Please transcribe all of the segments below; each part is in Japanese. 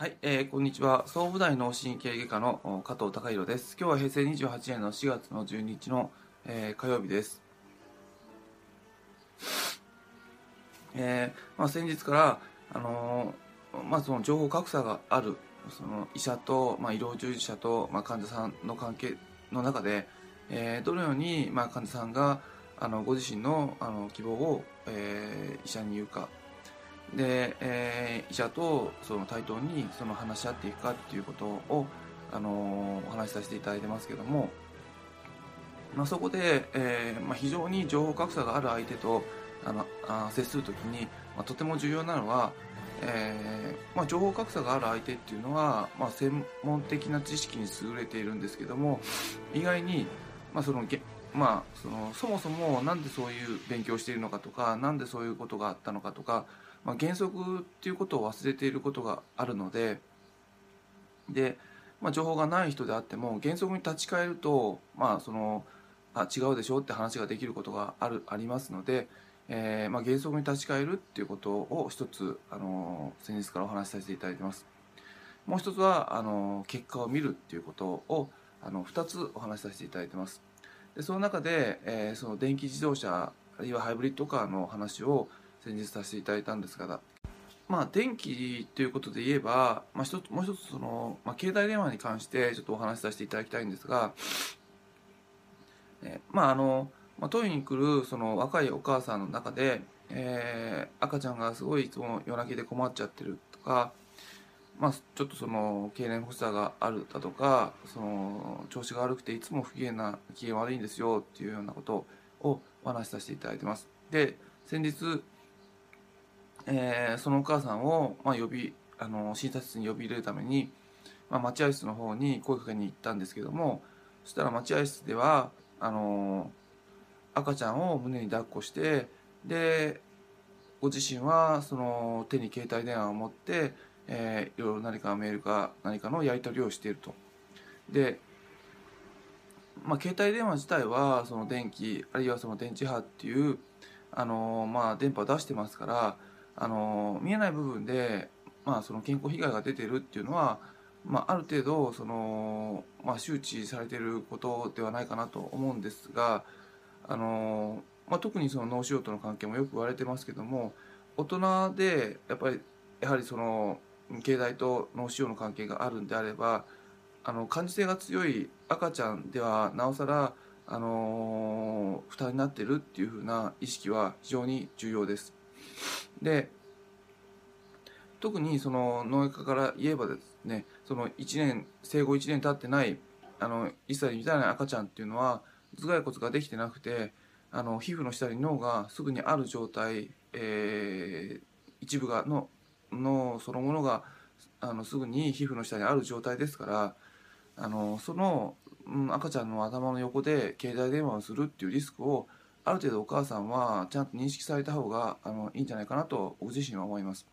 はい、えー、こんにちは。総武大脳神経外科の加藤隆弘です。今日は平成28年の4月の12日の、えー、火曜日です。えー、まあ、先日から、あのー、まあ、その情報格差があるその医者と、まあ、医療従事者と、まあ、患者さんの関係の中で、えー、どのように、まあ、患者さんがあのご自身のあの希望を、えー、医者に言うかで、えー、医者とその対等にその話し合っていくかっていうことを、あのお話しさせていただいてますけども、まあ、そこで、えーまあ、非常に情報格差がある相手とあのあ接するときに、まあ、とても重要なのは、えーまあ、情報格差がある相手っていうのは、まあ、専門的な知識に優れているんですけども意外に、まあそのまあ、そのそもそもなんでそういう勉強をしているのかとかなんでそういうことがあったのかとかまあ、原則っていうことを忘れていることがあるのでで、まあ、情報がない人であっても原則に立ち返ると、まあ、そのあ違うでしょって話ができることがあるありますので、えーまあ、原則に立ち返るっていうことを一つ、あの先日からお話しさせていただいてます。もう一つはあの結果を見るっていうことをあの2つお話しさせていただいてます。でその中で、えー、その電気自動車あるいはハイブリッドカーの話を先日させていただいたんですが、まあ、電気ということで言えば、まあ、一つもう一つその、まあ、携帯電話に関してちょっとお話しさせていただきたいんですが、えまああの、まあ、トイレに来るその若いお母さんの中で、えー、赤ちゃんがすごいいつも夜泣きで困っちゃってるとか、まあ、ちょっとその経年発作があるだとかその調子が悪くていつも不機嫌な機嫌悪いんですよっていうようなことをお話しさせていただいてます。で先日えー、そのお母さんを、まあ、呼びあの診察室に呼び入れるために、まあ、待合室の方に声かけに行ったんですけどもそしたら待合室ではあの赤ちゃんを胸に抱っこしてでご自身はその手に携帯電話を持って、えー、いろいろ何かメールか何かのやり取りをしていると。でまあ、携帯電話自体はその電気あるいはその電磁波っていうあの、まあ、電波を出してますからあの見えない部分で、まあ、その健康被害が出てるっていうのは、まあ、ある程度その、まあ、周知されてることではないかなと思うんですがあの、まあ、特にその脳腫瘍との関係もよく言われてますけども大人でやっぱりやはりその経済と脳腫瘍の関係があるんであればあの感受性が強い赤ちゃんではなおさらあの負担になってるっていうふうな意識は非常に重要です。で特にその農家から言えばですねその1年生後1年経ってないあの1歳に満たな赤ちゃんっていうのは頭蓋骨ができてなくてあの皮膚の下に脳がすぐにある状態、えー、一部がの脳そのものがあのすぐに皮膚の下にある状態ですからあのその、うん、赤ちゃんの頭の横で携帯電話をするっていうリスクをある程度お母さんはちゃんと認識された方があのいいんじゃないかなと僕自身は思います。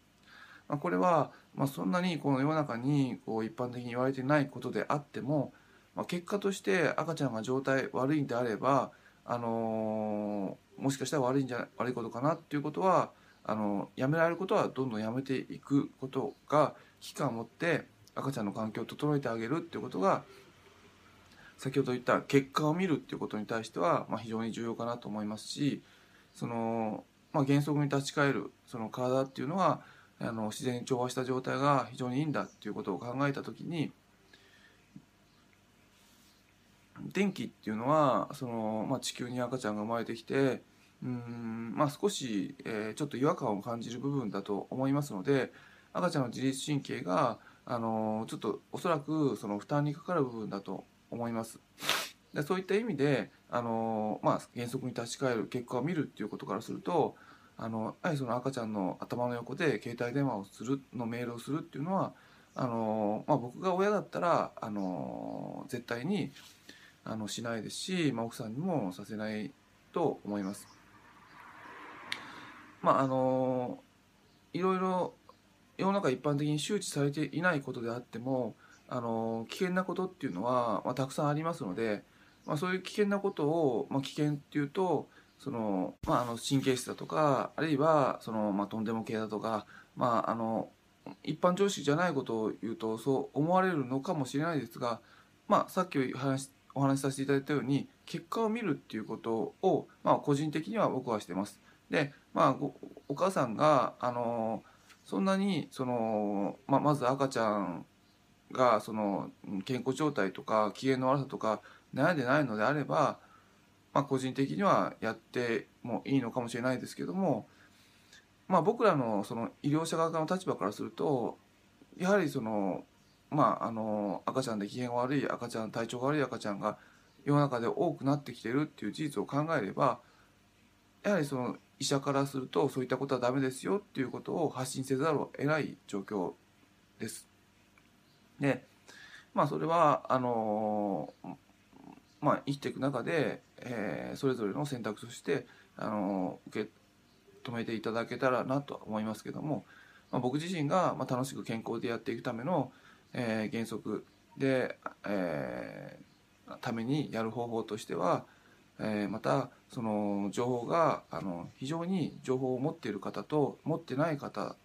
まあ、これは、まあ、そんなにこの世の中にこう一般的に言われてないことであっても、まあ、結果として赤ちゃんが状態悪いんであれば、あのー、もしかしたら悪いんじゃ悪いことかなっていうことはあのやめられることはどんどんやめていくことが危機感を持って赤ちゃんの環境を整えてあげるっていうことが先ほど言った結果を見るっていうことに対しては、まあ、非常に重要かなと思いますしその、まあ、原則に立ち返るその体っていうのはあの自然に調和した状態が非常にいいんだっていうことを考えた時に電気っていうのはその、まあ、地球に赤ちゃんが生まれてきてうんまあ少し、えー、ちょっと違和感を感じる部分だと思いますので赤ちゃんの自律神経があのちょっとおそらくその負担にかかる部分だと思います。でそういった意味であの、まあ、原則に立ち返る結果を見るっていうことからするとあのやはりその赤ちゃんの頭の横で携帯電話をするのメールをするっていうのはあの、まあ、僕が親だったらあの絶対にあのしないですし、まあ、奥さんにもさせないと思います。まああのいろいろ世の中一般的に周知されていないことであってもあの危険なことっていうのは、まあ、たくさんありますので、まあ、そういう危険なことを、まあ、危険っていうとその、まあ、あの神経質だとかあるいはその、まあ、とんでも系だとか、まあ、あの一般常識じゃないことを言うとそう思われるのかもしれないですが、まあ、さっき話お話しさせていただいたように結果を見るっていうことを、まあ、個人的には僕はしてます。で、まあ、お母さんがあのそんなにその、まあ、まず赤ちゃんがその健康状態とか機嫌の悪さとか悩んでないのであれば、まあ、個人的にはやってもいいのかもしれないですけども、まあ、僕らのその医療者側の立場からするとやはりその、まあ、あの赤ちゃんで機嫌が悪い赤ちゃん体調が悪い赤ちゃんが世の中で多くなってきてるっていう事実を考えればやはりその医者からするとそういったことはダメですよっていうことを発信せざるを得ない状況です。でまあそれはあのまあ生きていく中で、えー、それぞれの選択としてあの受け止めていただけたらなと思いますけども、まあ、僕自身がまあ楽しく健康でやっていくための、えー、原則で、えー、ためにやる方法としては、えー、またその情報があの非常に情報を持っている方と持ってない方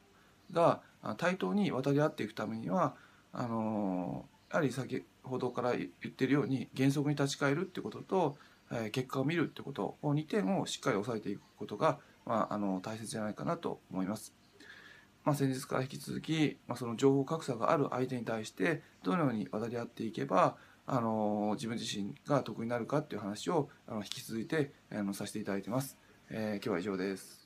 が対等に渡り合っていくためにはあのやはり先ほどから言ってるように原則に立ち返るってことと、え、結果を見るってことこの2点をしっかり押さえていくことが、まあ、あの大切じゃないかなと思います。まあ、先日から引き続き、まあ、その情報格差がある相手に対してどのように渡り合っていけばあの自分自身が得になるかっていう話をあの引き続いてあのさせていただいてます。えー、今日は以上です。